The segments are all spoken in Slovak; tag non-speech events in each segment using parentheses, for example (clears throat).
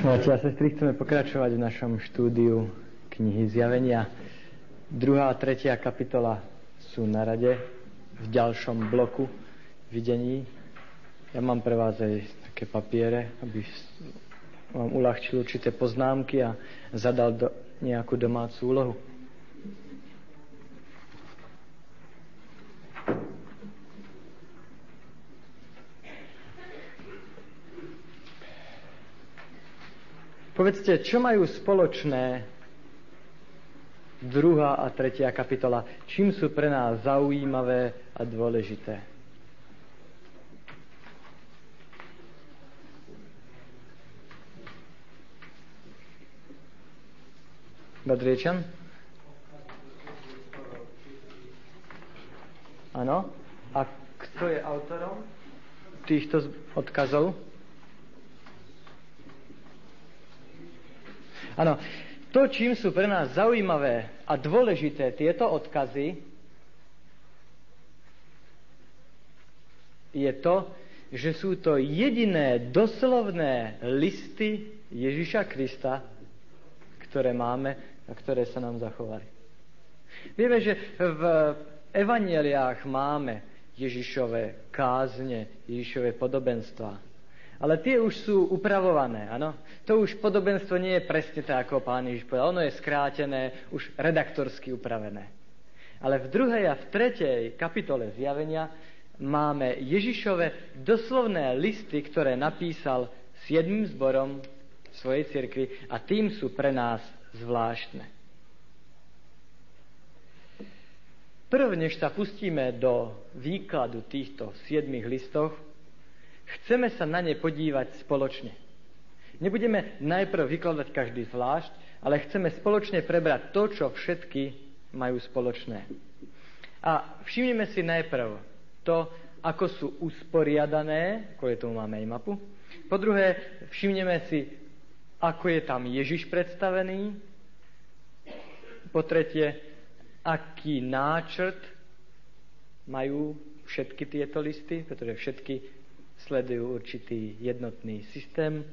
Bratia a sestry, chceme pokračovať v našom štúdiu knihy Zjavenia. Druhá a tretia kapitola sú na rade v ďalšom bloku videní. Ja mám pre vás aj také papiere, aby vám uľahčil určité poznámky a zadal do nejakú domácu úlohu. Povedzte, čo majú spoločné druhá a tretia kapitola? Čím sú pre nás zaujímavé a dôležité? Badriečan? Áno. A kto je autorom týchto odkazov? Áno, to, čím sú pre nás zaujímavé a dôležité tieto odkazy, je to, že sú to jediné doslovné listy Ježiša Krista, ktoré máme a ktoré sa nám zachovali. Vieme, že v evaneliách máme Ježišové kázne, Ježišové podobenstva. Ale tie už sú upravované, áno? To už podobenstvo nie je presne tak, ako pán Ježiš povedal. Ono je skrátené, už redaktorsky upravené. Ale v druhej a v tretej kapitole zjavenia máme Ježišove doslovné listy, ktoré napísal siedmým zborom svojej cirkvi a tým sú pre nás zvláštne. Prv, než sa pustíme do výkladu týchto siedmých listoch, Chceme sa na ne podívať spoločne. Nebudeme najprv vykladať každý zvlášť, ale chceme spoločne prebrať to, čo všetky majú spoločné. A všimnime si najprv to, ako sú usporiadané, kvôli tomu máme aj mapu. Po druhé, všimneme si, ako je tam Ježiš predstavený. Po tretie, aký náčrt majú všetky tieto listy, pretože všetky sledujú určitý jednotný systém.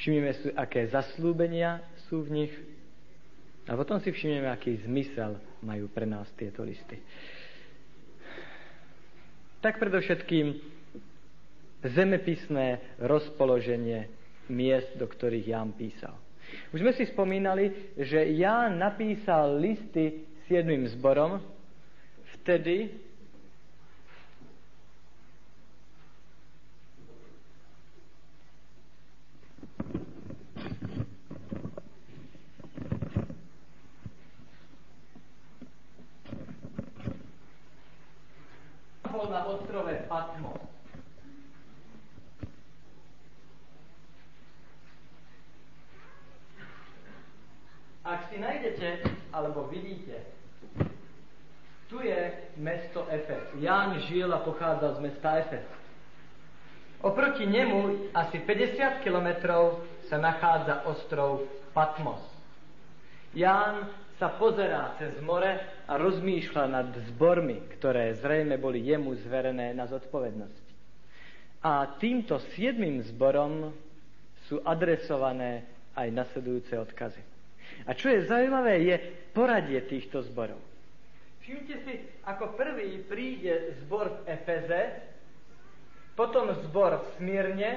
Všimneme si, aké zaslúbenia sú v nich a potom si všimneme, aký zmysel majú pre nás tieto listy. Tak predovšetkým zemepisné rozpoloženie miest, do ktorých Ján písal. Už sme si spomínali, že Ján napísal listy siedmým zborom vtedy, na ostrove Patmos. Ak si nájdete, alebo vidíte, tu je mesto Efes. Ján žil a pochádzal z mesta Efes. Oproti nemu asi 50 kilometrov sa nachádza ostrov Patmos. Ján sa pozerá cez more a rozmýšľa nad zbormi, ktoré zrejme boli jemu zverené na zodpovednosť. A týmto siedmým zborom sú adresované aj nasledujúce odkazy. A čo je zaujímavé, je poradie týchto zborov. Všimte si, ako prvý príde zbor v Efeze, potom zbor v Smírne,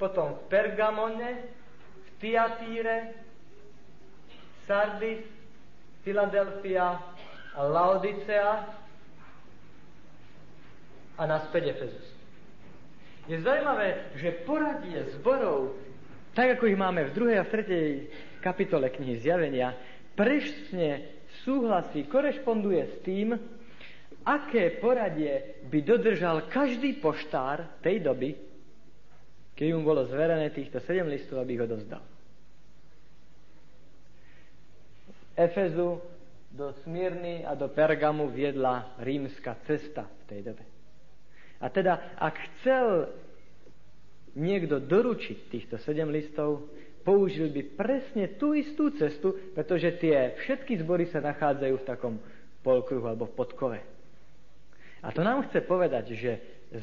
potom v Pergamone, v Tiatíre, Sardis, Filadelfia a Laodicea a naspäť Efezus. Je zaujímavé, že poradie zborov, tak ako ich máme v druhej a v tretej kapitole knihy Zjavenia, presne súhlasí, korešponduje s tým, aké poradie by dodržal každý poštár tej doby, keď mu bolo zverené týchto sedem listov, aby ich odozdal. Efezu do Smírny a do Pergamu viedla rímska cesta v tej dobe. A teda, ak chcel niekto doručiť týchto sedem listov, použil by presne tú istú cestu, pretože tie všetky zbory sa nachádzajú v takom polkruhu alebo v podkove. A to nám chce povedať, že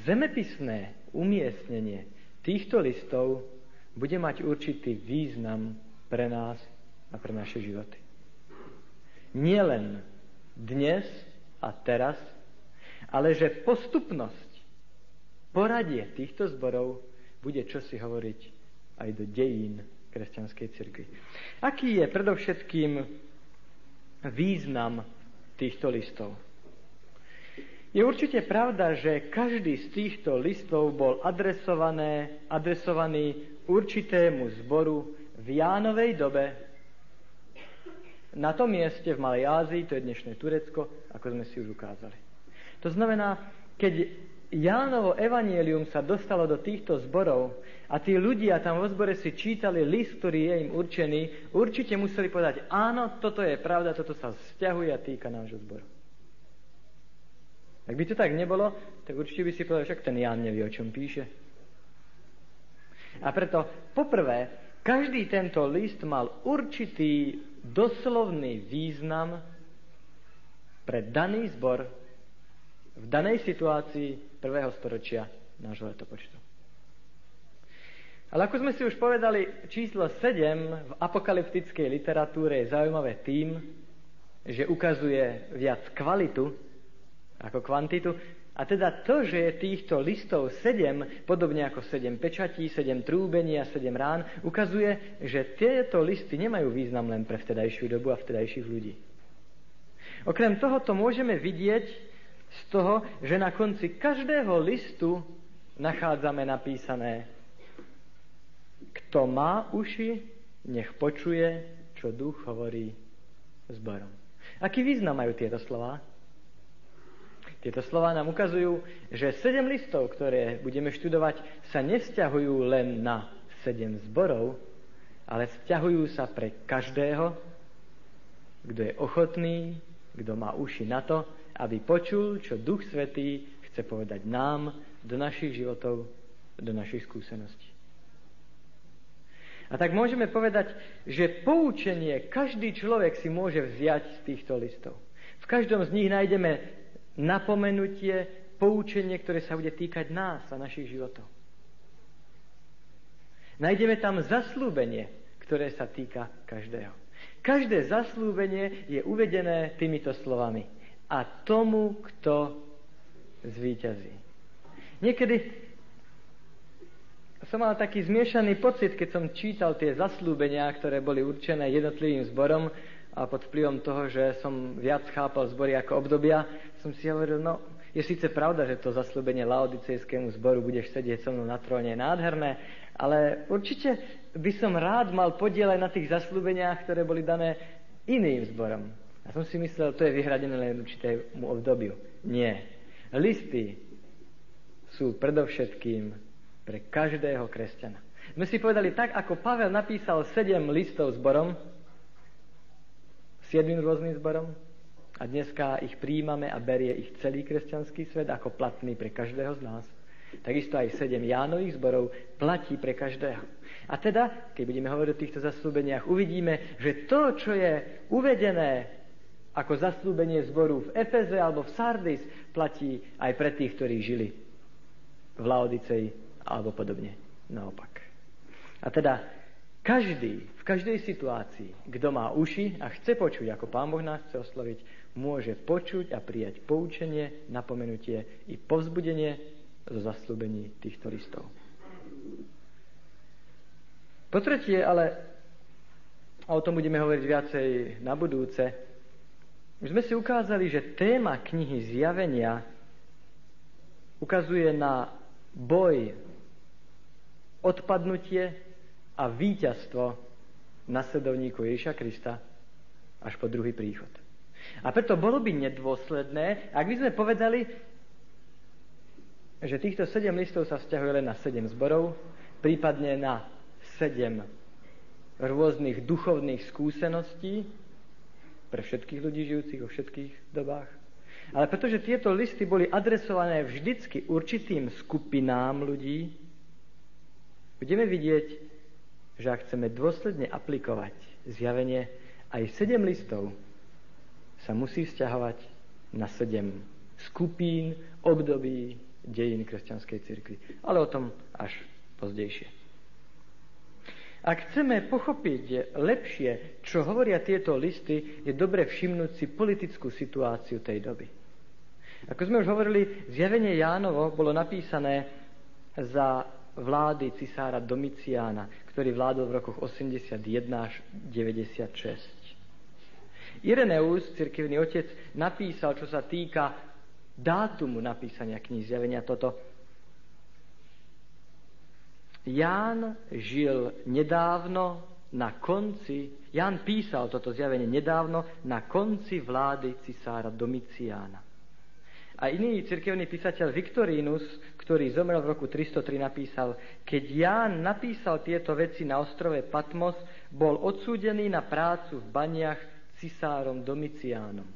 zemepisné umiestnenie týchto listov bude mať určitý význam pre nás a pre naše životy. Nielen dnes a teraz, ale že postupnosť, poradie týchto zborov bude čosi hovoriť aj do dejín kresťanskej cirkvi. Aký je predovšetkým význam týchto listov? Je určite pravda, že každý z týchto listov bol adresované, adresovaný určitému zboru v Jánovej dobe na tom mieste v Malej Ázii, to je dnešné Turecko, ako sme si už ukázali. To znamená, keď Jánovo evanielium sa dostalo do týchto zborov a tí ľudia tam vo zbore si čítali list, ktorý je im určený, určite museli povedať, áno, toto je pravda, toto sa vzťahuje a týka nášho zboru. Ak by to tak nebolo, tak určite by si povedal, však ten Ján nevie, o čom píše. A preto, poprvé, každý tento list mal určitý doslovný význam pre daný zbor v danej situácii prvého storočia nášho letopočtu. Ale ako sme si už povedali, číslo 7 v apokalyptickej literatúre je zaujímavé tým, že ukazuje viac kvalitu ako kvantitu. A teda to, že je týchto listov sedem, podobne ako sedem pečatí, sedem trúbení a sedem rán, ukazuje, že tieto listy nemajú význam len pre vtedajšiu dobu a vtedajších ľudí. Okrem toho to môžeme vidieť z toho, že na konci každého listu nachádzame napísané Kto má uši, nech počuje, čo duch hovorí zborom. Aký význam majú tieto slova? Tieto slova nám ukazujú, že sedem listov, ktoré budeme študovať, sa nevzťahujú len na sedem zborov, ale vzťahujú sa pre každého, kto je ochotný, kto má uši na to, aby počul, čo Duch Svetý chce povedať nám do našich životov, do našich skúseností. A tak môžeme povedať, že poučenie každý človek si môže vziať z týchto listov. V každom z nich nájdeme napomenutie, poučenie, ktoré sa bude týkať nás a našich životov. Nájdeme tam zaslúbenie, ktoré sa týka každého. Každé zaslúbenie je uvedené týmito slovami. A tomu, kto zvíťazí. Niekedy som mal taký zmiešaný pocit, keď som čítal tie zaslúbenia, ktoré boli určené jednotlivým zborom a pod vplyvom toho, že som viac chápal zbory ako obdobia, som si hovoril, no, je síce pravda, že to zaslúbenie laodicejskému zboru budeš sedieť so mnou na tróne nádherné, ale určite by som rád mal podielať na tých zaslúbeniach, ktoré boli dané iným zborom. A som si myslel, to je vyhradené len určitému obdobiu. Nie. Listy sú predovšetkým pre každého kresťana. My si povedali, tak ako Pavel napísal sedem listov zborom, siedmým rôznym zborom a dneska ich príjmame a berie ich celý kresťanský svet ako platný pre každého z nás. Takisto aj sedem Jánových zborov platí pre každého. A teda, keď budeme hovoriť o týchto zaslúbeniach, uvidíme, že to, čo je uvedené ako zaslúbenie zboru v Efeze alebo v Sardis, platí aj pre tých, ktorí žili v Laodicei alebo podobne. Naopak. A teda každý, v každej situácii, kto má uši a chce počuť, ako Pán Boh nás chce osloviť, môže počuť a prijať poučenie, napomenutie i povzbudenie zo zaslúbení týchto listov. Po tretie, ale a o tom budeme hovoriť viacej na budúce, už sme si ukázali, že téma knihy Zjavenia ukazuje na boj, odpadnutie a víťazstvo nasledovníku Ježiša Krista až po druhý príchod. A preto bolo by nedôsledné, ak by sme povedali, že týchto sedem listov sa vzťahuje len na sedem zborov, prípadne na sedem rôznych duchovných skúseností pre všetkých ľudí žijúcich vo všetkých dobách. Ale pretože tieto listy boli adresované vždycky určitým skupinám ľudí, budeme vidieť, že ak chceme dôsledne aplikovať zjavenie, aj sedem listov sa musí vzťahovať na sedem skupín, období dejín kresťanskej cirkvi. Ale o tom až pozdejšie. Ak chceme pochopiť lepšie, čo hovoria tieto listy, je dobre všimnúť si politickú situáciu tej doby. Ako sme už hovorili, zjavenie Jánovo bolo napísané za vlády cisára Domiciána, ktorý vládol v rokoch 81 až 96. Ireneus, cirkevný otec, napísal, čo sa týka dátumu napísania kníh zjavenia toto Ján žil nedávno na konci, Ján písal toto zjavenie nedávno na konci vlády cisára Domiciána. A iný cirkevný písateľ Viktorínus, ktorý zomrel v roku 303, napísal, keď Ján napísal tieto veci na ostrove Patmos, bol odsúdený na prácu v baniach cisárom Domiciánom.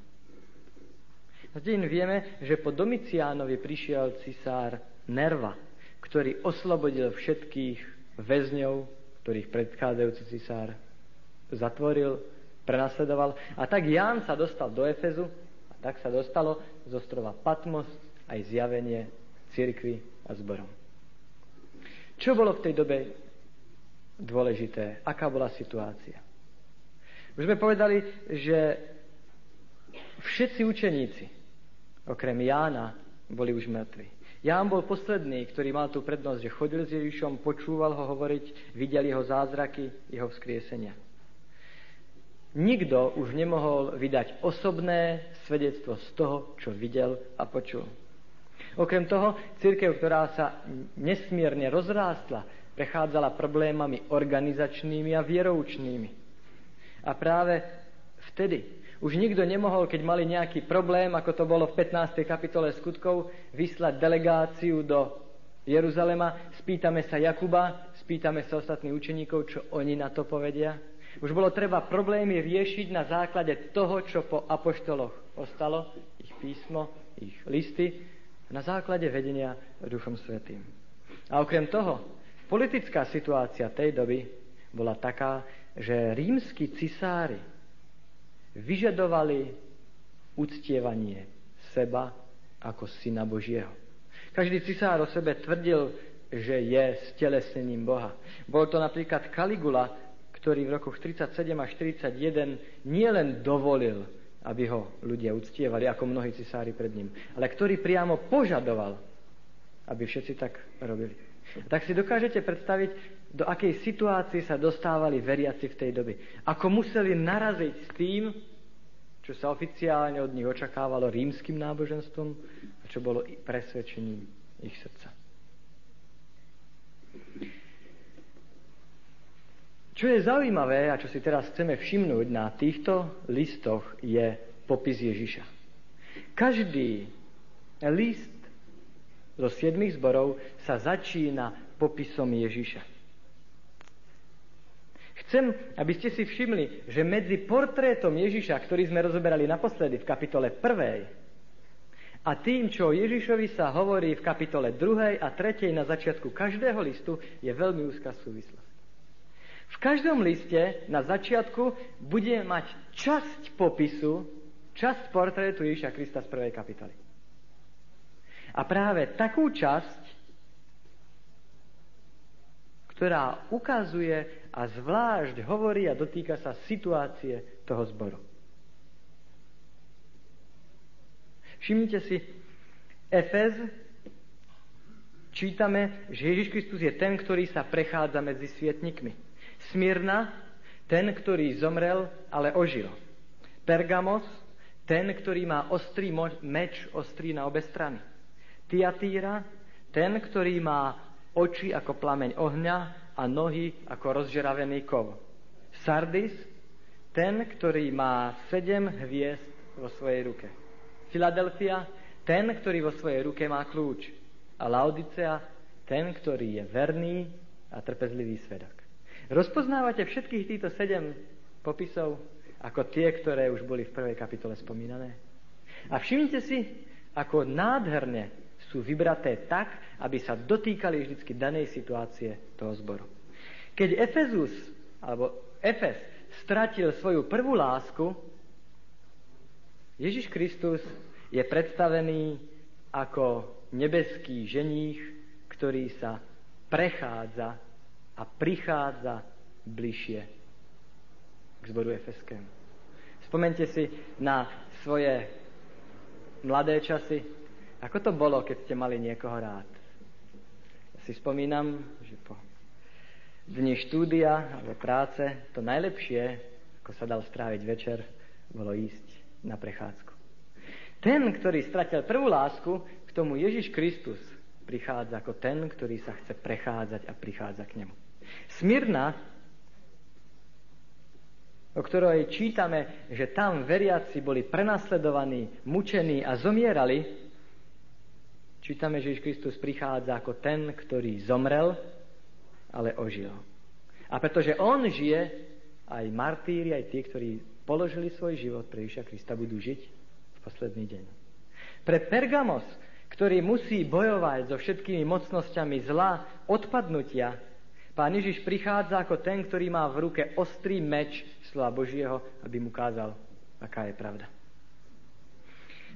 Z deň vieme, že po Domiciánovi prišiel cisár Nerva, ktorý oslobodil všetkých väzňov, ktorých predchádzajúci cisár zatvoril, prenasledoval. A tak Ján sa dostal do Efezu a tak sa dostalo z ostrova Patmos aj zjavenie cirkvi a zborom. Čo bolo v tej dobe dôležité? Aká bola situácia? Už sme povedali, že všetci učeníci, okrem Jána, boli už mŕtvi. Ján bol posledný, ktorý mal tú prednosť, že chodil s Ježišom, počúval ho hovoriť, videl jeho zázraky, jeho vzkriesenia. Nikto už nemohol vydať osobné svedectvo z toho, čo videl a počul. Okrem toho, církev, ktorá sa nesmierne rozrástla, prechádzala problémami organizačnými a vieroučnými. A práve vtedy už nikto nemohol, keď mali nejaký problém, ako to bolo v 15. kapitole skutkov, vyslať delegáciu do Jeruzalema, spýtame sa Jakuba, spýtame sa ostatných učeníkov, čo oni na to povedia. Už bolo treba problémy riešiť na základe toho, čo po apoštoloch ostalo, ich písmo, ich listy, na základe vedenia Duchom Svetým. A okrem toho, politická situácia tej doby bola taká, že rímsky cisári vyžadovali uctievanie seba ako syna Božieho. Každý cisár o sebe tvrdil, že je stelesnením Boha. Bol to napríklad Kaligula, ktorý v rokoch 37 až 41 nielen dovolil, aby ho ľudia uctievali, ako mnohí cisári pred ním, ale ktorý priamo požadoval, aby všetci tak robili. Tak si dokážete predstaviť, do akej situácie sa dostávali veriaci v tej dobe. Ako museli naraziť s tým, čo sa oficiálne od nich očakávalo rímským náboženstvom a čo bolo presvedčením ich srdca. Čo je zaujímavé a čo si teraz chceme všimnúť na týchto listoch je popis Ježiša. Každý list zo siedmých zborov sa začína popisom Ježiša. Chcem, aby ste si všimli, že medzi portrétom Ježiša, ktorý sme rozoberali naposledy v kapitole 1. a tým, čo o Ježišovi sa hovorí v kapitole 2. a 3. na začiatku každého listu, je veľmi úzka súvislosť. V každom liste na začiatku bude mať časť popisu, časť portrétu Ježiša Krista z prvej kapitoly. A práve takú časť ktorá ukazuje a zvlášť hovorí a dotýka sa situácie toho zboru. Všimnite si, Efez, čítame, že Ježiš Kristus je ten, ktorý sa prechádza medzi svietnikmi. Smyrna, ten, ktorý zomrel, ale ožil. Pergamos, ten, ktorý má ostrý meč, ostrý na obe strany. Tiatíra, ten, ktorý má oči ako plameň ohňa a nohy ako rozžeravený kov. Sardis, ten, ktorý má sedem hviezd vo svojej ruke. Filadelfia, ten, ktorý vo svojej ruke má kľúč. A Laodicea, ten, ktorý je verný a trpezlivý svedok. Rozpoznávate všetkých týchto sedem popisov ako tie, ktoré už boli v prvej kapitole spomínané? A všimnite si, ako nádherne sú vybraté tak, aby sa dotýkali vždy danej situácie toho zboru. Keď Efezus, alebo Efes, stratil svoju prvú lásku, Ježiš Kristus je predstavený ako nebeský ženích, ktorý sa prechádza a prichádza bližšie k zboru Efeskému. Spomente si na svoje mladé časy. Ako to bolo, keď ste mali niekoho rád? Ja si spomínam, že po dni štúdia alebo práce to najlepšie, ako sa dal stráviť večer, bolo ísť na prechádzku. Ten, ktorý stratil prvú lásku, k tomu Ježiš Kristus prichádza ako ten, ktorý sa chce prechádzať a prichádza k nemu. Smirna, o ktorej čítame, že tam veriaci boli prenasledovaní, mučení a zomierali, čítame, že Ježiš Kristus prichádza ako ten, ktorý zomrel, ale ožil. A pretože on žije, aj martíri, aj tí, ktorí položili svoj život pre Ježiša Krista, budú žiť v posledný deň. Pre Pergamos ktorý musí bojovať so všetkými mocnosťami zla, odpadnutia, Pán Ježiš prichádza ako ten, ktorý má v ruke ostrý meč slova Božieho, aby mu kázal, aká je pravda.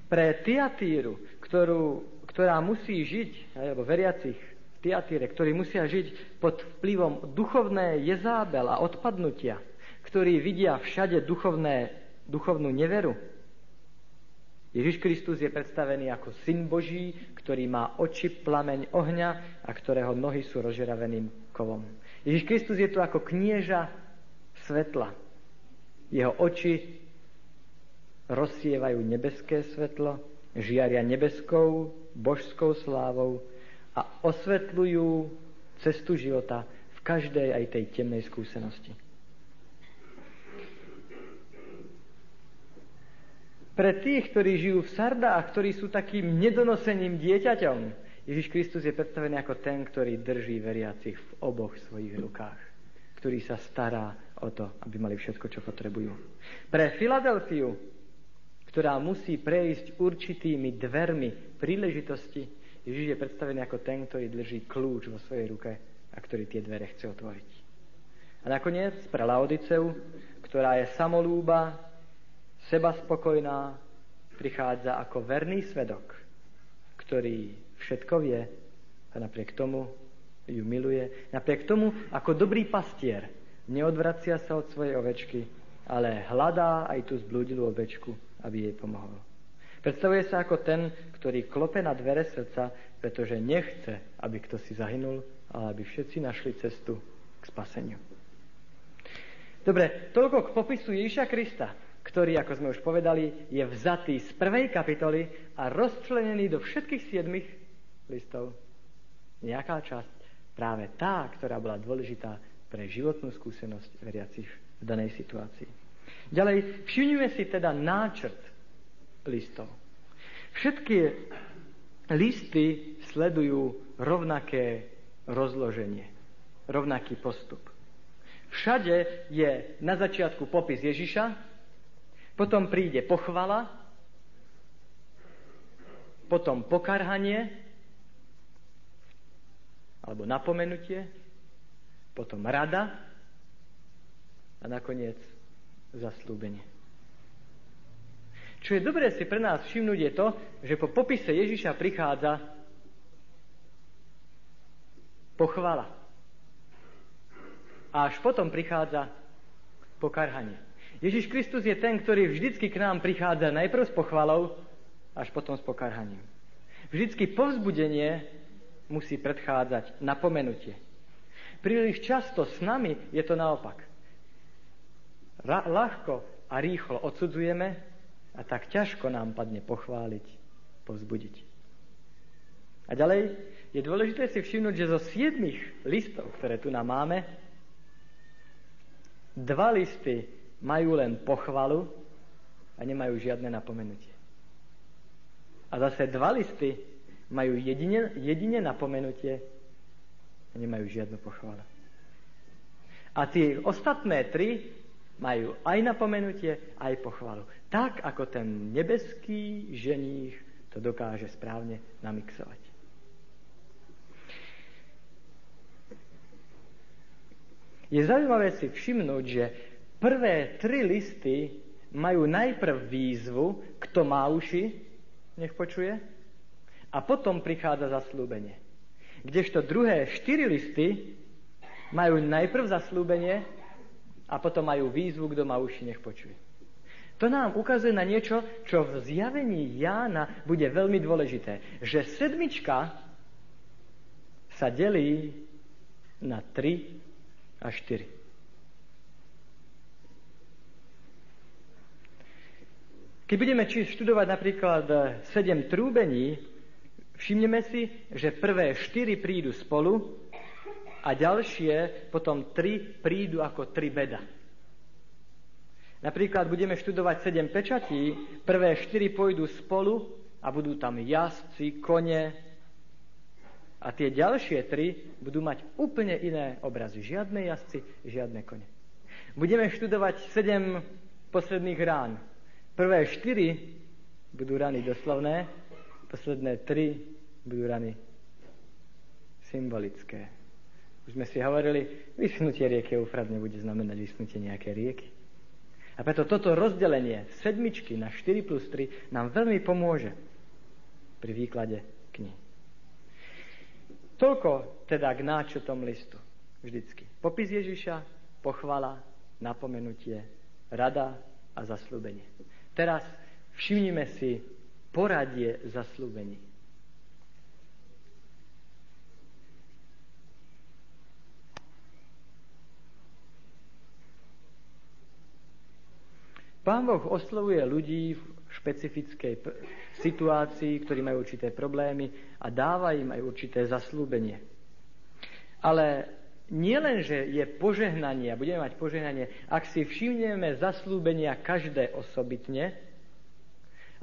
Pre Tiatíru, ktorú, ktorá musí žiť, alebo veriacich v Tiatíre, ktorí musia žiť pod vplyvom duchovné jezábel a odpadnutia, ktorí vidia všade duchovné, duchovnú neveru, Ježiš Kristus je predstavený ako syn Boží, ktorý má oči plameň ohňa a ktorého nohy sú rozžeraveným kovom. Ježiš Kristus je tu ako knieža svetla. Jeho oči rozsievajú nebeské svetlo, žiaria nebeskou, božskou slávou a osvetľujú cestu života v každej aj tej temnej skúsenosti. Pre tých, ktorí žijú v Sardách, ktorí sú takým nedonoseným dieťaťom, Ježiš Kristus je predstavený ako ten, ktorý drží veriacich v oboch svojich rukách, ktorý sa stará o to, aby mali všetko, čo potrebujú. Pre Filadelfiu, ktorá musí prejsť určitými dvermi príležitosti, Ježiš je predstavený ako ten, ktorý drží kľúč vo svojej ruke a ktorý tie dvere chce otvoriť. A nakoniec pre Laodiceu, ktorá je samolúba, seba spokojná, prichádza ako verný svedok, ktorý všetko vie a napriek tomu ju miluje. Napriek tomu, ako dobrý pastier, neodvracia sa od svojej ovečky, ale hľadá aj tú zblúdilú ovečku, aby jej pomohol. Predstavuje sa ako ten, ktorý klope na dvere srdca, pretože nechce, aby kto si zahynul, ale aby všetci našli cestu k spaseniu. Dobre, toľko k popisu Ježiša Krista ktorý, ako sme už povedali, je vzatý z prvej kapitoly a rozčlenený do všetkých siedmých listov. Nejaká časť, práve tá, ktorá bola dôležitá pre životnú skúsenosť veriacich v danej situácii. Ďalej, všimnime si teda náčrt listov. Všetky listy sledujú rovnaké rozloženie, rovnaký postup. Všade je na začiatku popis Ježiša, potom príde pochvala, potom pokarhanie, alebo napomenutie, potom rada a nakoniec zaslúbenie. Čo je dobré si pre nás všimnúť je to, že po popise Ježiša prichádza pochvala. A až potom prichádza pokarhanie. Ježiš Kristus je ten, ktorý vždycky k nám prichádza najprv s pochvalou, až potom s pokarhaním. Vždycky povzbudenie musí predchádzať napomenutie. Príliš často s nami je to naopak. Ra- ľahko a rýchlo odsudzujeme a tak ťažko nám padne pochváliť, povzbudiť. A ďalej je dôležité si všimnúť, že zo siedmých listov, ktoré tu nám máme, dva listy majú len pochvalu a nemajú žiadne napomenutie. A zase dva listy majú jedine, jedine napomenutie a nemajú žiadnu pochvalu. A tie ostatné tri majú aj napomenutie, aj pochvalu. Tak, ako ten nebeský ženích to dokáže správne namixovať. Je zaujímavé si všimnúť, že Prvé tri listy majú najprv výzvu, kto má uši, nech počuje, a potom prichádza zaslúbenie. Kdežto druhé štyri listy majú najprv zaslúbenie a potom majú výzvu, kto má uši, nech počuje. To nám ukazuje na niečo, čo v zjavení Jána bude veľmi dôležité. Že sedmička sa delí na 3 a 4. Keď budeme študovať napríklad 7 trúbení, všimneme si, že prvé 4 prídu spolu a ďalšie potom 3 prídu ako 3 beda. Napríklad budeme študovať 7 pečatí, prvé 4 pôjdu spolu a budú tam jazdci, kone a tie ďalšie 3 budú mať úplne iné obrazy. Žiadne jazdci, žiadne kone. Budeme študovať 7 posledných rán, Prvé štyri budú rany doslovné, posledné tri budú rany symbolické. Už sme si hovorili, vyschnutie rieky Eufrat nebude znamenať vyschnutie nejaké rieky. A preto toto rozdelenie sedmičky na 4 plus 3 nám veľmi pomôže pri výklade knihy. Toľko teda k náčotom listu. Vždycky. Popis Ježiša, pochvala, napomenutie, rada a zaslúbenie. Teraz všimnime si poradie zaslúbení. Pán Boh oslovuje ľudí v špecifickej situácii, ktorí majú určité problémy a dáva im aj určité zaslúbenie. Ale nie len, že je požehnanie, a budeme mať požehnanie, ak si všimneme zaslúbenia každé osobitne,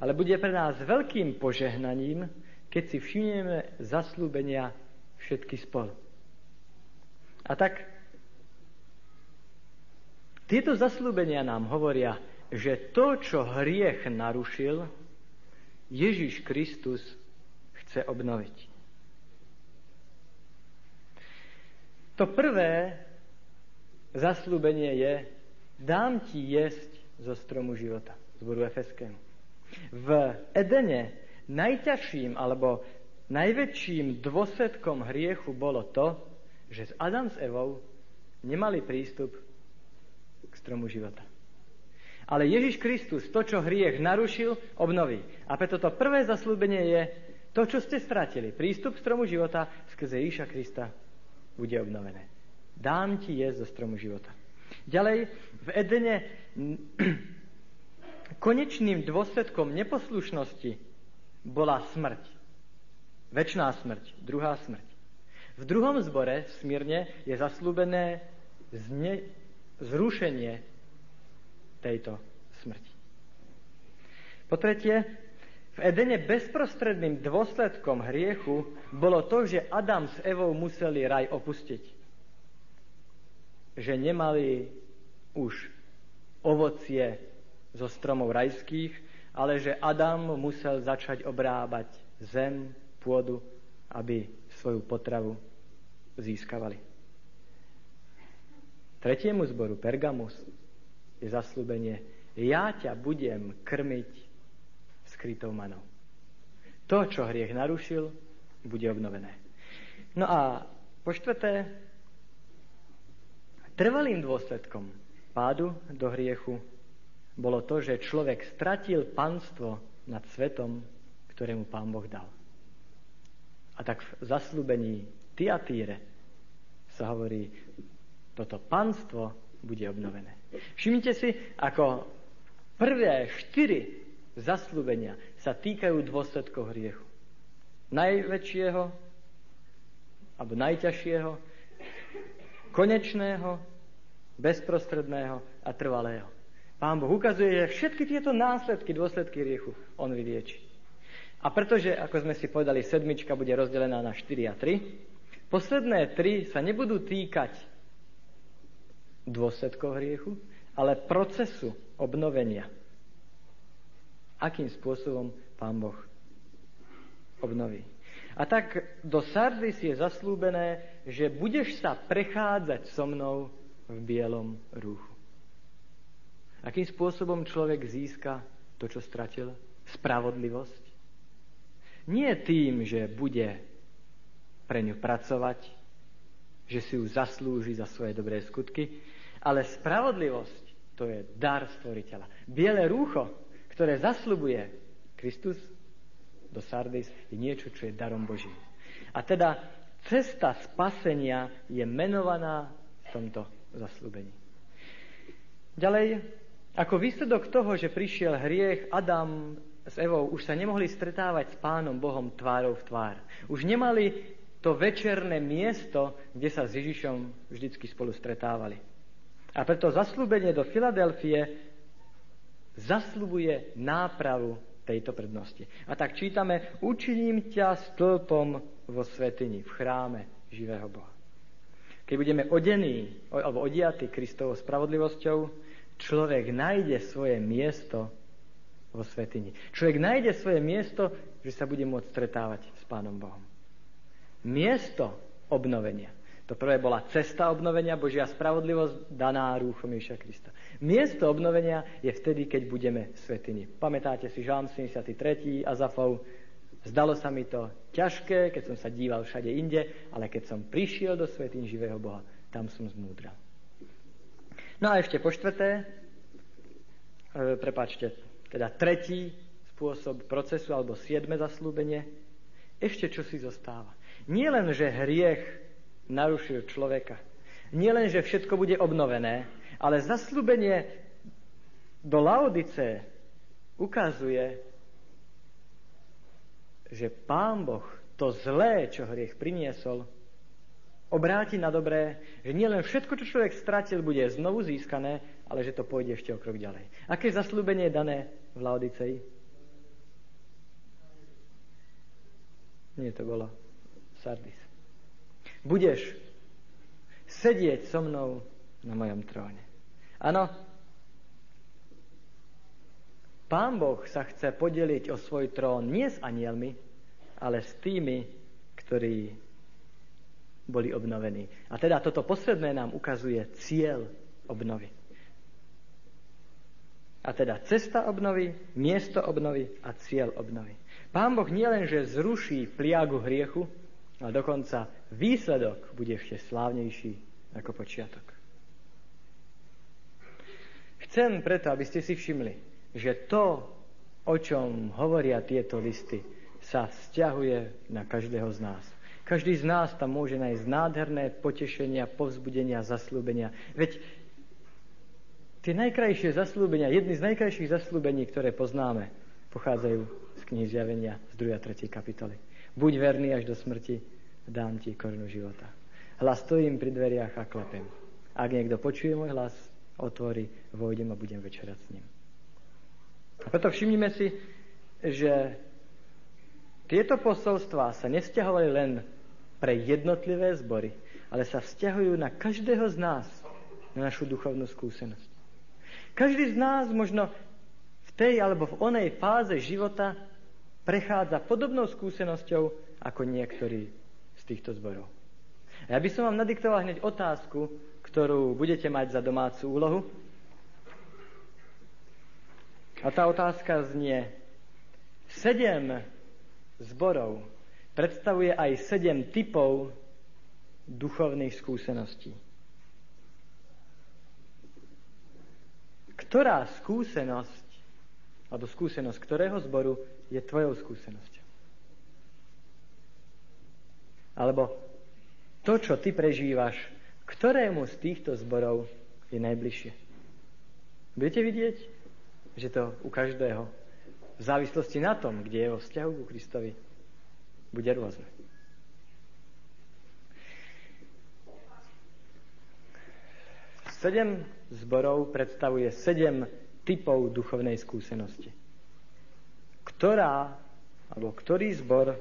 ale bude pre nás veľkým požehnaním, keď si všimneme zaslúbenia všetky spolu. A tak tieto zaslúbenia nám hovoria, že to, čo hriech narušil, Ježiš Kristus chce obnoviť. To prvé zaslúbenie je, dám ti jesť zo stromu života, zboru Efeskému. V Edene najťažším alebo najväčším dôsledkom hriechu bolo to, že s Adam s Evou nemali prístup k stromu života. Ale Ježiš Kristus to, čo hriech narušil, obnoví. A preto to prvé zaslúbenie je to, čo ste stratili. Prístup stromu života skrze Ježiša Krista bude obnovené. Dám ti jesť zo stromu života. Ďalej, v Edene (clears throat) konečným dôsledkom neposlušnosti bola smrť. Večná smrť, druhá smrť. V druhom zbore v Smírne je zaslúbené zne, zrušenie tejto smrti. Po tretie, v Edene bezprostredným dôsledkom hriechu bolo to, že Adam s Evou museli raj opustiť. Že nemali už ovocie zo stromov rajských, ale že Adam musel začať obrábať zem, pôdu, aby svoju potravu získavali. Tretiemu zboru Pergamus je zaslúbenie ja ťa budem krmiť skrytou manou. To, čo hriech narušil, bude obnovené. No a po štvrté, trvalým dôsledkom pádu do hriechu bolo to, že človek stratil panstvo nad svetom, ktorému pán Boh dal. A tak v zaslúbení Tiatíre sa hovorí, toto panstvo bude obnovené. Všimnite si, ako prvé štyri zaslúbenia sa týkajú dôsledkov hriechu. Najväčšieho, alebo najťažšieho, konečného, bezprostredného a trvalého. Pán Boh ukazuje, že všetky tieto následky, dôsledky hriechu on vylieči. A pretože, ako sme si povedali, sedmička bude rozdelená na 4 a 3, posledné 3 sa nebudú týkať dôsledkov hriechu, ale procesu obnovenia akým spôsobom Pán Boh obnoví. A tak do Sardis je zaslúbené, že budeš sa prechádzať so mnou v bielom rúchu. Akým spôsobom človek získa to, čo stratil? Spravodlivosť. Nie tým, že bude pre ňu pracovať, že si ju zaslúži za svoje dobré skutky, Ale spravodlivosť to je dar stvoriteľa. Biele rúcho, ktoré zaslubuje Kristus do Sardis, je niečo, čo je darom Božím. A teda cesta spasenia je menovaná v tomto zaslúbení. Ďalej, ako výsledok toho, že prišiel hriech, Adam s Evou už sa nemohli stretávať s Pánom Bohom tvárou v tvár. Už nemali to večerné miesto, kde sa s Ježišom vždycky spolu stretávali. A preto zaslúbenie do Filadelfie zaslúbuje nápravu tejto prednosti. A tak čítame, učiním ťa stĺpom vo svetini, v chráme živého Boha. Keď budeme odení, alebo odiatí Kristovou spravodlivosťou, človek nájde svoje miesto vo svetini. Človek nájde svoje miesto, že sa bude môcť stretávať s Pánom Bohom. Miesto obnovenia. To prvé bola cesta obnovenia, Božia spravodlivosť daná rúchom Ježiša Krista. Miesto obnovenia je vtedy, keď budeme v svetini. Pamätáte si Žalm 73. Azafov? Zdalo sa mi to ťažké, keď som sa díval všade inde, ale keď som prišiel do svetiny živého Boha, tam som zmúdral. No a ešte po štvrté, e, prepačte, teda tretí spôsob procesu alebo siedme zaslúbenie, ešte čo si zostáva. Nie len, že hriech narušil človeka, nie len, že všetko bude obnovené, ale zaslúbenie do Laodice ukazuje, že Pán Boh to zlé, čo hriech priniesol, obráti na dobré, že nielen všetko, čo človek stratil, bude znovu získané, ale že to pôjde ešte o krok ďalej. Aké zaslúbenie je dané v Laodicei? Nie, to bolo Sardis. Budeš sedieť so mnou na mojom tróne. Áno, Pán Boh sa chce podeliť o svoj trón nie s anielmi, ale s tými, ktorí boli obnovení. A teda toto posledné nám ukazuje cieľ obnovy. A teda cesta obnovy, miesto obnovy a cieľ obnovy. Pán Boh nielen, že zruší pliagu hriechu, ale dokonca výsledok bude ešte slávnejší ako počiatok. Chcem preto, aby ste si všimli, že to, o čom hovoria tieto listy, sa vzťahuje na každého z nás. Každý z nás tam môže nájsť nádherné potešenia, povzbudenia, zaslúbenia. Veď tie najkrajšie zaslúbenia, jedny z najkrajších zaslúbení, ktoré poznáme, pochádzajú z knihy Zjavenia z 2. a 3. kapitoly. Buď verný až do smrti, dám ti korunu života. Hlas stojím pri dveriach a klepem. Ak niekto počuje môj hlas, otvorí, vojdem a budem večerať s ním. A preto všimnime si, že tieto posolstvá sa nevzťahovali len pre jednotlivé zbory, ale sa vzťahujú na každého z nás, na našu duchovnú skúsenosť. Každý z nás možno v tej alebo v onej fáze života prechádza podobnou skúsenosťou ako niektorí týchto zborov. A ja by som vám nadiktoval hneď otázku, ktorú budete mať za domácu úlohu. A tá otázka znie, sedem zborov predstavuje aj sedem typov duchovných skúseností. Ktorá skúsenosť, alebo skúsenosť ktorého zboru je tvojou skúsenosťou? Alebo to, čo ty prežívaš, ktorému z týchto zborov je najbližšie? Budete vidieť, že to u každého v závislosti na tom, kde je vo vzťahu ku Kristovi, bude rôzne. Sedem zborov predstavuje sedem typov duchovnej skúsenosti. Ktorá, alebo ktorý zbor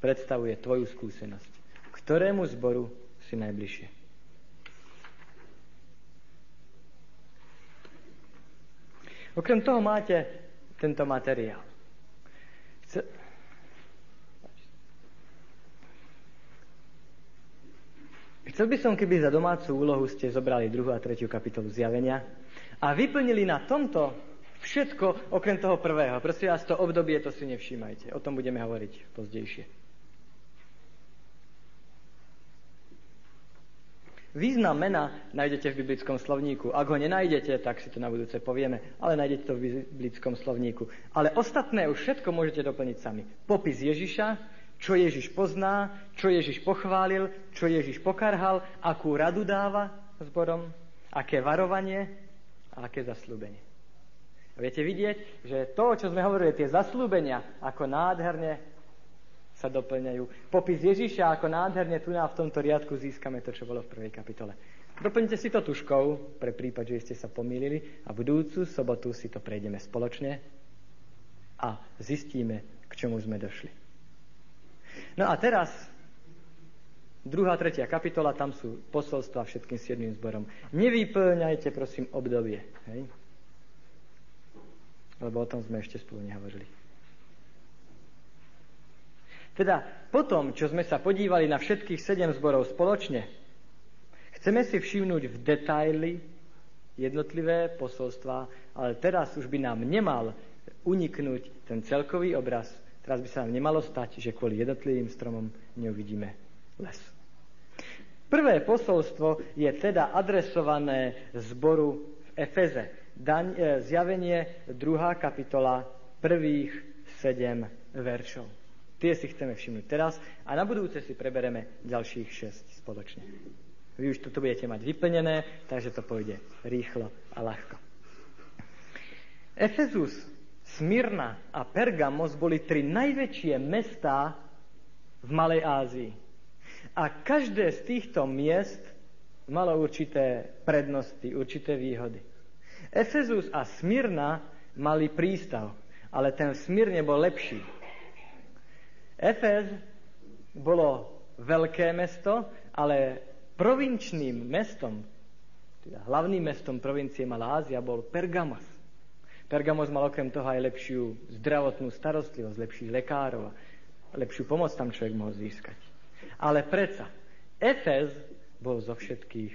predstavuje tvoju skúsenosť? Ktorému zboru si najbližšie? Okrem toho máte tento materiál. Chcel by som, keby za domácu úlohu ste zobrali druhú a tretiu kapitolu zjavenia a vyplnili na tomto všetko okrem toho prvého. Prosím vás, to obdobie to si nevšímajte. O tom budeme hovoriť pozdejšie. Význam mena nájdete v biblickom slovníku. Ak ho nenájdete, tak si to na budúce povieme, ale nájdete to v biblickom slovníku. Ale ostatné už všetko môžete doplniť sami. Popis Ježiša, čo Ježiš pozná, čo Ježiš pochválil, čo Ježiš pokarhal, akú radu dáva zborom, aké varovanie a aké zaslúbenie. Viete vidieť, že to, čo sme hovorili, tie zaslúbenia, ako nádherne sa doplňajú. Popis Ježiša, ako nádherne tu v tomto riadku získame to, čo bolo v prvej kapitole. Doplňte si to tuškou, pre prípad, že ste sa pomýlili a budúcu sobotu si to prejdeme spoločne a zistíme, k čomu sme došli. No a teraz druhá, tretia kapitola, tam sú posolstva všetkým siedmým zborom. Nevyplňajte, prosím, obdobie. Hej? Lebo o tom sme ešte spolu nehovorili. Teda potom, čo sme sa podívali na všetkých sedem zborov spoločne, chceme si všimnúť v detaily jednotlivé posolstva, ale teraz už by nám nemal uniknúť ten celkový obraz. Teraz by sa nám nemalo stať, že kvôli jednotlivým stromom neuvidíme les. Prvé posolstvo je teda adresované zboru v Efeze. Daň, e, zjavenie 2. kapitola prvých sedem veršov. Tie si chceme všimnúť teraz a na budúce si prebereme ďalších 6 spoločne. Vy už toto budete mať vyplnené, takže to pôjde rýchlo a ľahko. Efezus, Smyrna a Pergamos boli tri najväčšie mestá v Malej Ázii. A každé z týchto miest malo určité prednosti, určité výhody. Efezus a Smyrna mali prístav, ale ten v Smyrne bol lepší. Efez bolo veľké mesto, ale provinčným mestom, teda hlavným mestom provincie Malázia bol Pergamos. Pergamos mal okrem toho aj lepšiu zdravotnú starostlivosť, lepších lekárov a lepšiu pomoc tam človek mohol získať. Ale predsa, Efez bol zo všetkých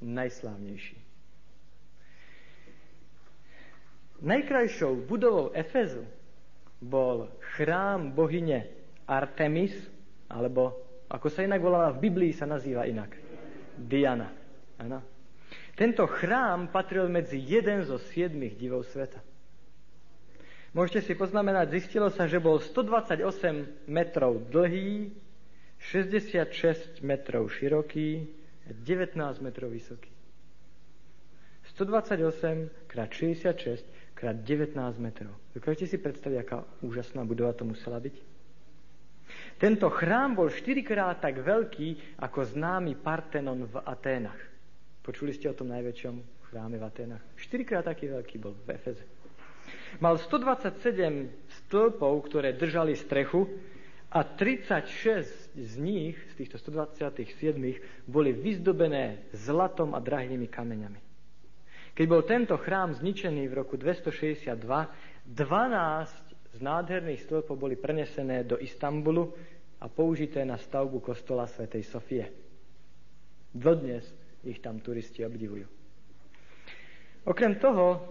najslávnejší. Najkrajšou budovou Efezu bol chrám bohyne Artemis, alebo ako sa inak volala v Biblii, sa nazýva inak. Diana. Ano. Tento chrám patril medzi jeden zo siedmých divov sveta. Môžete si poznamenať, zistilo sa, že bol 128 metrov dlhý, 66 metrov široký a 19 metrov vysoký. 128 krát 66 krát 19 metrov. Dokážete si predstaviť, aká úžasná budova to musela byť? Tento chrám bol štyrikrát tak veľký ako známy Partenon v Aténach. Počuli ste o tom najväčšom chráme v Aténach? Štyrikrát taký veľký bol v Efeze. Mal 127 stĺpov, ktoré držali strechu a 36 z nich, z týchto 127, boli vyzdobené zlatom a drahými kameňami. Keď bol tento chrám zničený v roku 262, 12 z nádherných stĺpov boli prenesené do Istanbulu a použité na stavbu kostola svätej Sofie. Dodnes ich tam turisti obdivujú. Okrem toho,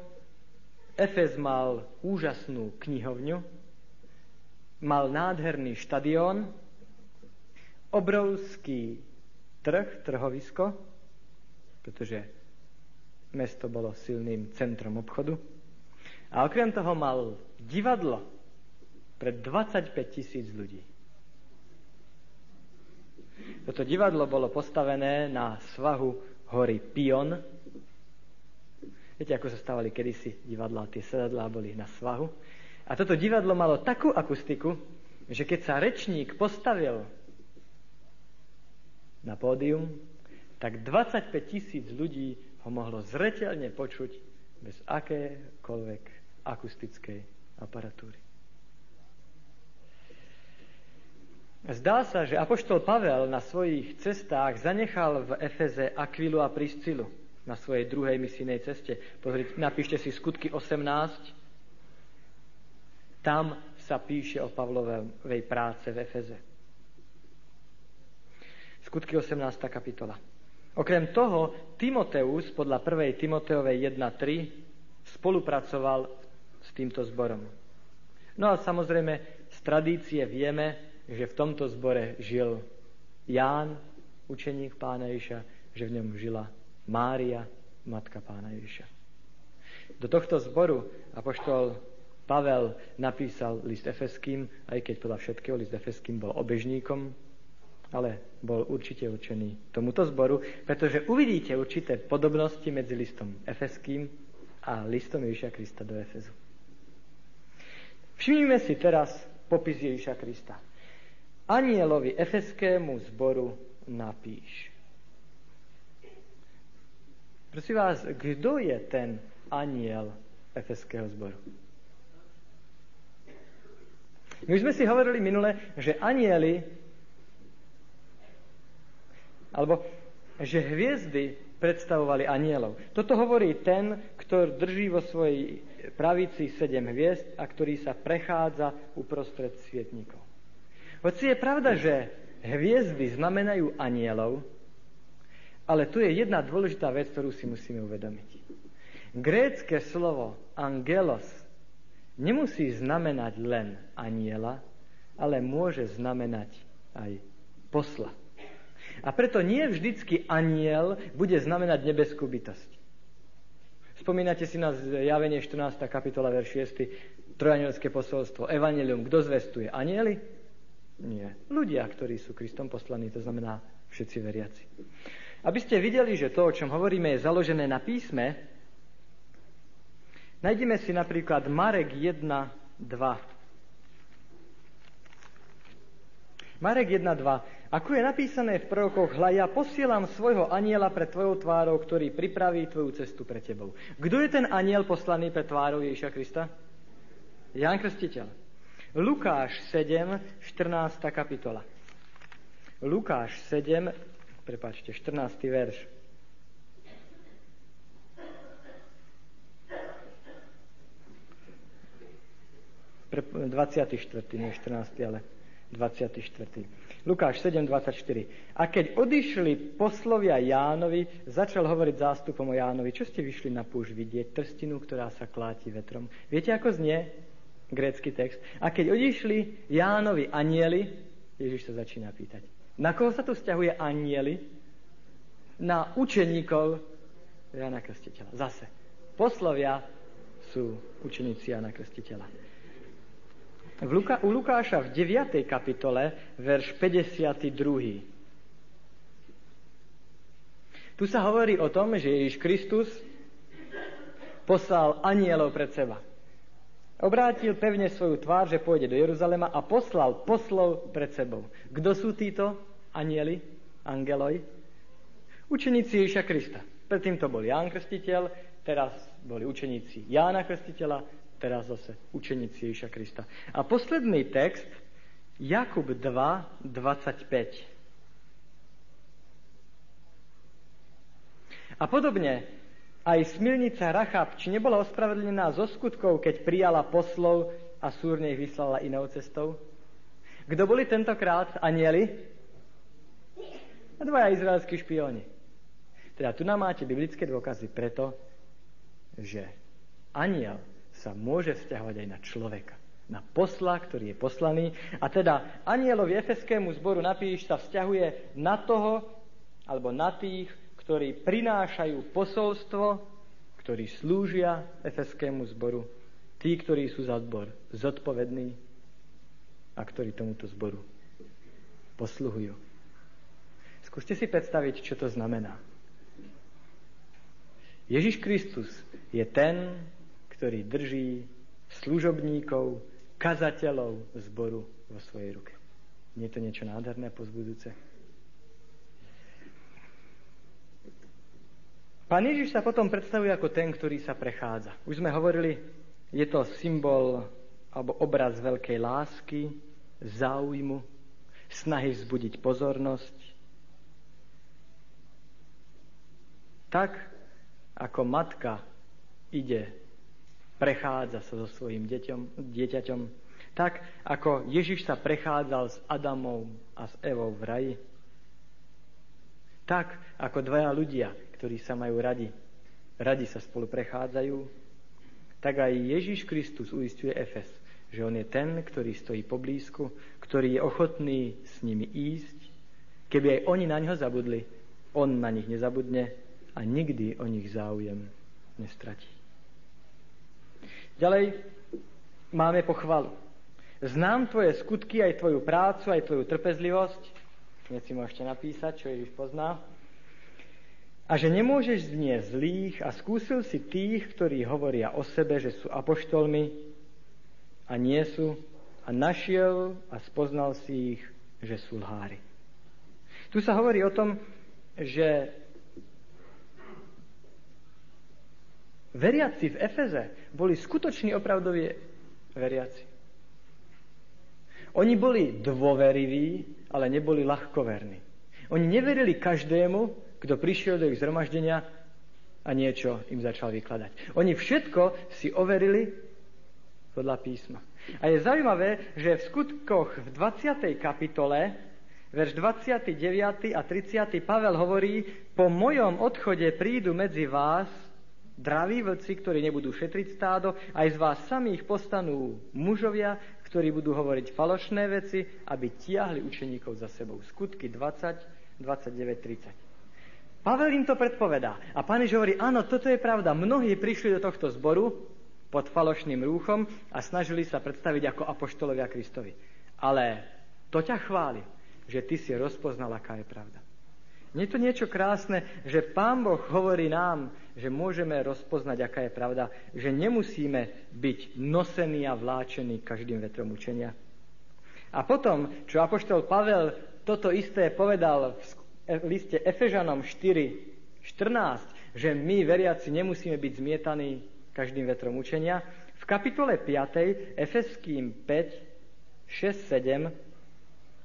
Efes mal úžasnú knihovňu, mal nádherný štadión, obrovský trh, trhovisko, pretože mesto bolo silným centrom obchodu. A okrem toho mal divadlo, pre 25 tisíc ľudí. Toto divadlo bolo postavené na svahu hory Pion. Viete, ako sa stávali kedysi divadlá, tie sedadlá boli na svahu. A toto divadlo malo takú akustiku, že keď sa rečník postavil na pódium, tak 25 tisíc ľudí ho mohlo zreteľne počuť bez akékoľvek akustickej aparatúry. Zdá sa, že Apoštol Pavel na svojich cestách zanechal v Efeze Akvilu a Priscilu na svojej druhej misijnej ceste. Pozrite, napíšte si skutky 18. Tam sa píše o Pavlovej práce v Efeze. Skutky 18. kapitola. Okrem toho, Timoteus podľa 1. Timoteovej 1.3 spolupracoval s týmto zborom. No a samozrejme, z tradície vieme, že v tomto zbore žil Ján, učeník pána Iša, že v ňom žila Mária, matka pána Ježiša. Do tohto zboru apoštol Pavel napísal list Efeským, aj keď podľa všetkého list Efeským bol obežníkom, ale bol určite určený tomuto zboru, pretože uvidíte určité podobnosti medzi listom Efeským a listom Ježiša Krista do Efezu. Všimnime si teraz popis Ježiša Krista. Anielovi Efeskému zboru napíš. Prosím vás, kto je ten aniel Efeského zboru? My už sme si hovorili minule, že anieli alebo že hviezdy predstavovali anielov. Toto hovorí ten, kto drží vo svojej pravici sedem hviezd a ktorý sa prechádza uprostred svietnikov. Hoci je pravda, že hviezdy znamenajú anielov, ale tu je jedna dôležitá vec, ktorú si musíme uvedomiť. Grécké slovo angelos nemusí znamenať len aniela, ale môže znamenať aj posla. A preto nie vždycky aniel bude znamenať nebeskú bytosť. Spomínate si na zjavenie 14. kapitola, verš 6. Trojanielské posolstvo, evanelium. Kto zvestuje? Anieli? Nie. Ľudia, ktorí sú Kristom poslaní, to znamená všetci veriaci. Aby ste videli, že to, o čom hovoríme, je založené na písme, nájdeme si napríklad Marek 1, 2. Marek 1, 2. Ako je napísané v prorokoch, hľa ja posielam svojho aniela pred tvojou tvárou, ktorý pripraví tvoju cestu pre tebou. Kto je ten aniel poslaný pred tvárou Ježiša Krista? Ján Krstiteľ. Lukáš 7, 14. kapitola. Lukáš 7, prepáčte, 14. verš. Pre, 24. nie 14. ale 24. Lukáš 7.24. A keď odišli poslovia Jánovi, začal hovoriť zástupom o Jánovi. Čo ste vyšli na púž vidieť? Trstinu, ktorá sa kláti vetrom. Viete, ako znie grécky text? A keď odišli Jánovi anieli, Ježiš sa začína pýtať. Na koho sa tu vzťahuje anieli? Na učeníkov Jana Krstiteľa. Zase. Poslovia sú učeníci Jana Krstiteľa. V Luka, u Lukáša v 9. kapitole, verš 52. Tu sa hovorí o tom, že Ježiš Kristus poslal anielov pred seba. Obrátil pevne svoju tvár, že pôjde do Jeruzalema a poslal poslov pred sebou. Kto sú títo anieli, angeloj? Učeníci Ježiša Krista. Predtým to bol Ján Krstiteľ, teraz boli učeníci Jána Krstiteľa, teraz zase učeníci Ježiša Krista. A posledný text, Jakub 2, 25. A podobne, aj smilnica či nebola ospravedlnená zo skutkov, keď prijala poslov a súrne ich vyslala inou cestou? Kto boli tentokrát anieli? Dvaja izraelskí špioni. Teda tu nám máte biblické dôkazy preto, že aniel sa môže vzťahovať aj na človeka. Na posla, ktorý je poslaný. A teda anielovi efeskému zboru napíš sa vzťahuje na toho, alebo na tých, ktorí prinášajú posolstvo, ktorí slúžia efeskému zboru. Tí, ktorí sú za zbor zodpovední a ktorí tomuto zboru posluhujú. Skúste si predstaviť, čo to znamená. Ježiš Kristus je ten, ktorý drží služobníkov, kazateľov zboru vo svojej ruke. Nie je to niečo nádherné a Pán Ježiš sa potom predstavuje ako ten, ktorý sa prechádza. Už sme hovorili, je to symbol alebo obraz veľkej lásky, záujmu, snahy vzbudiť pozornosť. Tak, ako matka ide prechádza sa so svojím deťom, dieťaťom, tak ako Ježiš sa prechádzal s Adamom a s Evou v raji. Tak ako dvaja ľudia, ktorí sa majú radi, radi sa spolu prechádzajú, tak aj Ježiš Kristus uistuje Efes, že on je ten, ktorý stojí poblízku, ktorý je ochotný s nimi ísť, keby aj oni na ňo zabudli, On na nich nezabudne a nikdy o nich záujem nestratí. Ďalej máme pochvalu. Znám tvoje skutky, aj tvoju prácu, aj tvoju trpezlivosť. Hneď si môžete napísať, čo Ježiš pozná. A že nemôžeš znieť zlých a skúsil si tých, ktorí hovoria o sebe, že sú apoštolmi a nie sú a našiel a spoznal si ich, že sú lhári. Tu sa hovorí o tom, že veriaci v Efeze boli skutoční opravdoví veriaci. Oni boli dôveriví, ale neboli ľahkoverní. Oni neverili každému, kto prišiel do ich zhromaždenia a niečo im začal vykladať. Oni všetko si overili podľa písma. A je zaujímavé, že v skutkoch v 20. kapitole, verš 29. a 30. Pavel hovorí, po mojom odchode prídu medzi vás draví vlci, ktorí nebudú šetriť stádo, aj z vás samých postanú mužovia, ktorí budú hovoriť falošné veci, aby tiahli učeníkov za sebou. Skutky 20, 29, 30. Pavel im to predpovedá. A pán Ježiš hovorí, áno, toto je pravda. Mnohí prišli do tohto zboru pod falošným rúchom a snažili sa predstaviť ako apoštolovia Kristovi. Ale to ťa chváli, že ty si rozpoznal, aká je pravda. Nie je to niečo krásne, že Pán Boh hovorí nám, že môžeme rozpoznať, aká je pravda, že nemusíme byť nosení a vláčení každým vetrom učenia. A potom, čo Apoštol Pavel toto isté povedal v liste Efežanom 4, 14, že my, veriaci, nemusíme byť zmietaní každým vetrom učenia, v kapitole 5, Efeským 5, 6, 7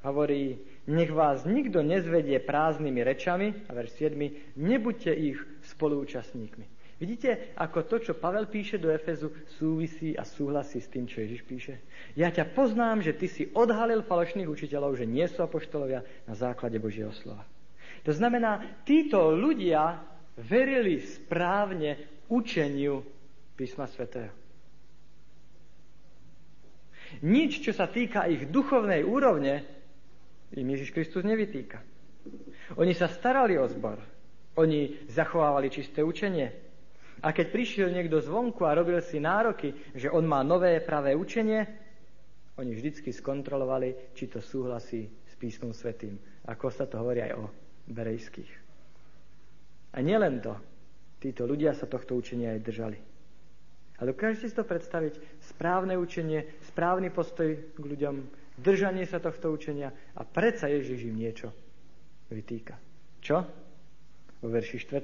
hovorí, nech vás nikto nezvedie prázdnymi rečami, a verš 7, nebuďte ich spoluúčastníkmi. Vidíte, ako to, čo Pavel píše do Efezu, súvisí a súhlasí s tým, čo Ježiš píše? Ja ťa poznám, že ty si odhalil falošných učiteľov, že nie sú apoštolovia na základe Božieho slova. To znamená, títo ľudia verili správne učeniu písma svätého. Nič, čo sa týka ich duchovnej úrovne, im Ježiš Kristus nevytýka. Oni sa starali o zbor. Oni zachovávali čisté učenie. A keď prišiel niekto zvonku a robil si nároky, že on má nové pravé učenie, oni vždycky skontrolovali, či to súhlasí s písmom svetým. Ako sa to hovorí aj o berejských. A nielen to, títo ľudia sa tohto učenia aj držali. Ale dokážete si to predstaviť? Správne učenie, správny postoj k ľuďom, držanie sa tohto učenia a predsa Ježiš im niečo vytýka. Čo? Vo verši 4.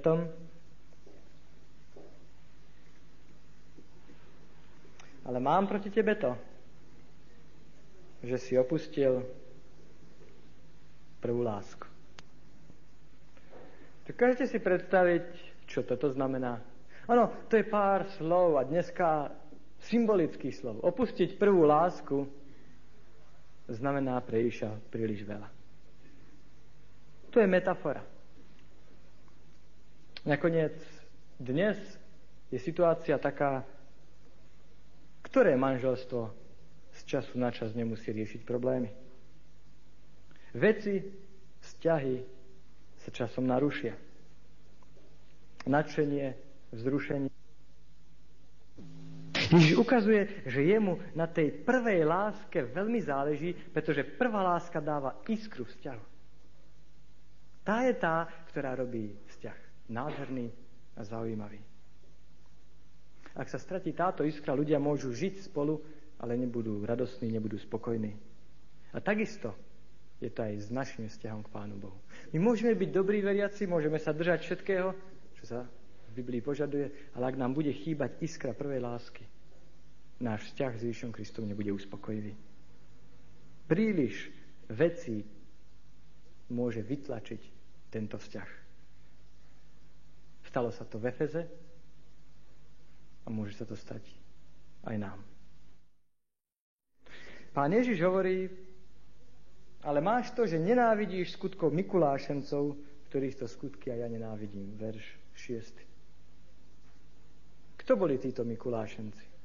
Ale mám proti tebe to, že si opustil prvú lásku. Dokážete si predstaviť, čo toto znamená? Áno, to je pár slov a dneska symbolických slov. Opustiť prvú lásku znamená pre príliš veľa. To je metafora. Nakoniec dnes je situácia taká, ktoré manželstvo z času na čas nemusí riešiť problémy. Veci, vzťahy sa časom narušia. Nadšenie, vzrušenie Ježiš ukazuje, že jemu na tej prvej láske veľmi záleží, pretože prvá láska dáva iskru vzťahu. Tá je tá, ktorá robí vzťah nádherný a zaujímavý. Ak sa stratí táto iskra, ľudia môžu žiť spolu, ale nebudú radostní, nebudú spokojní. A takisto je to aj s našim vzťahom k Pánu Bohu. My môžeme byť dobrí veriaci, môžeme sa držať všetkého, čo sa v Biblii požaduje, ale ak nám bude chýbať iskra prvej lásky, náš vzťah s Ježišom Kristom nebude uspokojivý. Príliš vecí môže vytlačiť tento vzťah. Stalo sa to v Efeze a môže sa to stať aj nám. Pán Ježiš hovorí, ale máš to, že nenávidíš skutkov Mikulášencov, ktorých to skutky a ja nenávidím. Verš 6. Kto boli títo Mikulášenci?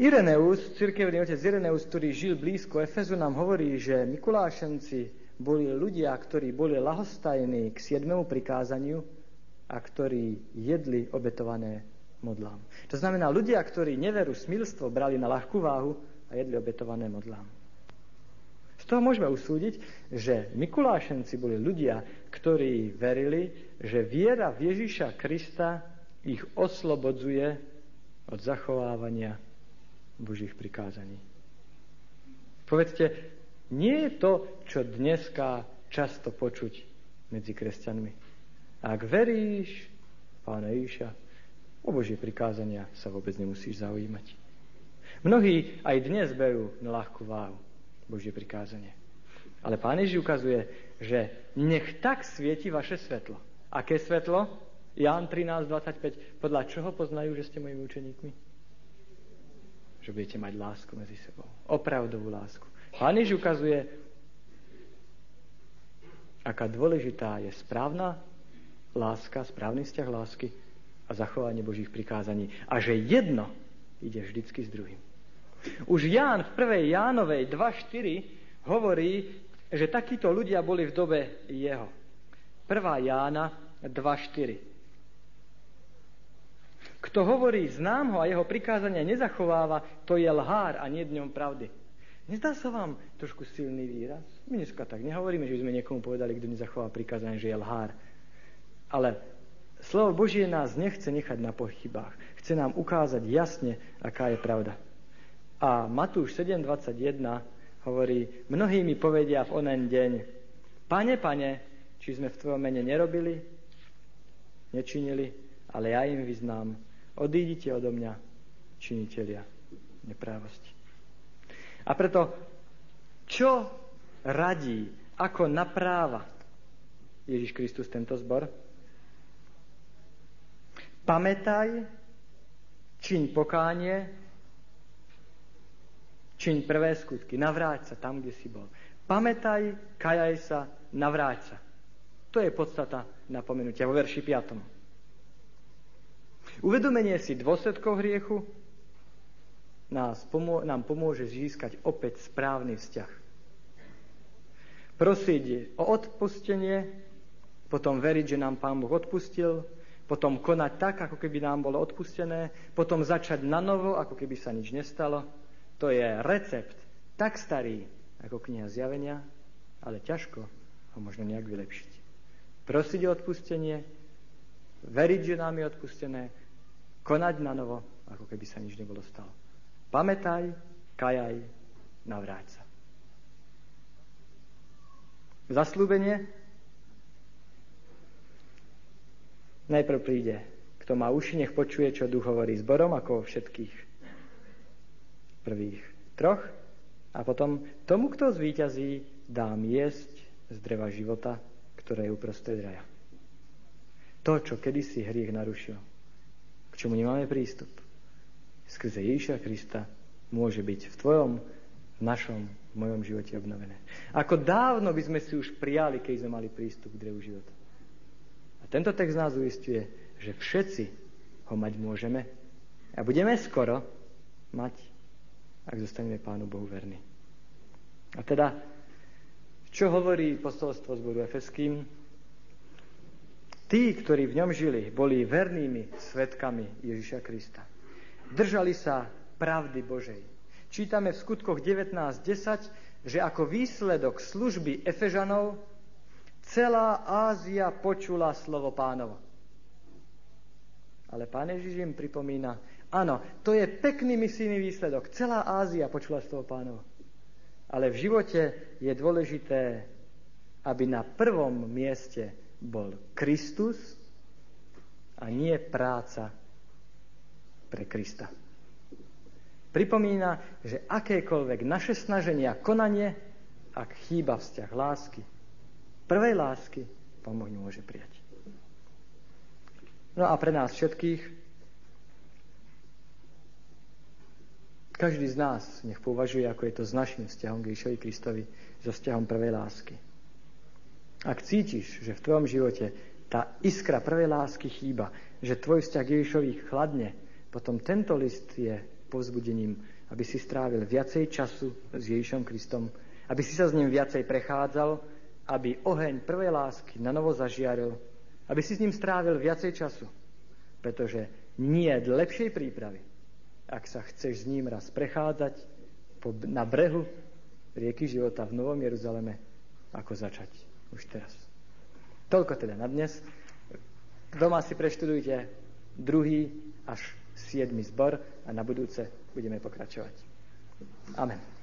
Ireneus, cirkevný otec Ireneus, ktorý žil blízko Efezu, nám hovorí, že Mikulášenci boli ľudia, ktorí boli lahostajní k siedmemu prikázaniu a ktorí jedli obetované modlám. To znamená, ľudia, ktorí neveru, smilstvo brali na ľahkú váhu a jedli obetované modlám. Toho môžeme usúdiť, že Mikulášenci boli ľudia, ktorí verili, že viera v Ježíša Krista ich oslobodzuje od zachovávania Božích prikázaní. Povedzte, nie je to, čo dneska často počuť medzi kresťanmi. Ak veríš Pána Ježiša, O Božie prikázania sa vôbec nemusíš zaujímať. Mnohí aj dnes berú na ľahkú váhu Božie prikázanie. Ale Pán Ježiš ukazuje, že nech tak svieti vaše svetlo. Aké svetlo? Ján 13.25. Podľa čoho poznajú, že ste mojimi učeníkmi? Že budete mať lásku medzi sebou. Opravdovú lásku. Pán Ježiš ukazuje, aká dôležitá je správna láska, správny vzťah lásky a zachovanie Božích prikázaní. A že jedno ide vždycky s druhým. Už Ján v 1. Jánovej 2.4 hovorí, že takíto ľudia boli v dobe jeho. 1. Jána 2.4. Kto hovorí znám ho a jeho prikázania nezachováva, to je lhár a nie dňom pravdy. Nezdá sa vám trošku silný výraz? My dneska tak nehovoríme, že by sme niekomu povedali, kto nezachová prikázanie, že je lhár. Ale Slovo Božie nás nechce nechať na pochybách. Chce nám ukázať jasne, aká je pravda. A Matúš 7.21 hovorí, mnohí mi povedia v onen deň, pane, pane, či sme v tvojom mene nerobili, nečinili, ale ja im vyznám, odídite odo mňa, činitelia neprávosti. A preto, čo radí, ako napráva Ježiš Kristus tento zbor? Pamätaj, čiň pokánie, čiň prvé skutky, navráť sa tam, kde si bol. Pamätaj, kajaj sa, navráť sa. To je podstata napomenutia vo verši 5. Uvedomenie si dôsledkov hriechu nás pomô- nám pomôže získať opäť správny vzťah. Prosiť o odpustenie, potom veriť, že nám Pán Boh odpustil, potom konať tak, ako keby nám bolo odpustené, potom začať na novo, ako keby sa nič nestalo. To je recept tak starý, ako kniha zjavenia, ale ťažko ho možno nejak vylepšiť. Prosiť o odpustenie, veriť, že nám je odpustené, konať na novo, ako keby sa nič nebolo stalo. Pamätaj, kajaj, navráť sa. Zaslúbenie Najprv príde, kto má uši, nech počuje, čo duch hovorí zborom, ako vo všetkých prvých troch. A potom tomu, kto zvíťazí, dám jesť z dreva života, ktoré je uprostred raja. To, čo kedysi hriech narušil, k čomu nemáme prístup, skrze Ježiša Krista môže byť v tvojom, v našom, v mojom živote obnovené. Ako dávno by sme si už prijali, keď sme mali prístup k drevu života. Tento text nás uistuje, že všetci ho mať môžeme a budeme skoro mať, ak zostaneme Pánu Bohu verní. A teda, čo hovorí posolstvo zboru Efeským? Tí, ktorí v ňom žili, boli vernými svetkami Ježiša Krista. Držali sa pravdy Božej. Čítame v skutkoch 19.10, že ako výsledok služby Efežanov Celá Ázia počula slovo pánovo. Ale pán Ježiš im pripomína, áno, to je pekný misijný výsledok. Celá Ázia počula slovo pánovo. Ale v živote je dôležité, aby na prvom mieste bol Kristus a nie práca pre Krista. Pripomína, že akékoľvek naše snaženie a konanie, ak chýba vzťah lásky, prvej lásky Boh nemôže prijať. No a pre nás všetkých, každý z nás nech považuje, ako je to s našim vzťahom k Ježišovi Kristovi, so vzťahom prvej lásky. Ak cítiš, že v tvojom živote tá iskra prvej lásky chýba, že tvoj vzťah k Ježišovi chladne, potom tento list je povzbudením, aby si strávil viacej času s Ježišom Kristom, aby si sa s ním viacej prechádzal, aby oheň prvej lásky na novo zažiaril, aby si s ním strávil viacej času, pretože nie lepšej prípravy, ak sa chceš s ním raz prechádzať na brehu rieky života v Novom Jeruzaleme, ako začať už teraz. Toľko teda na dnes. Doma si preštudujte druhý až siedmy zbor a na budúce budeme pokračovať. Amen.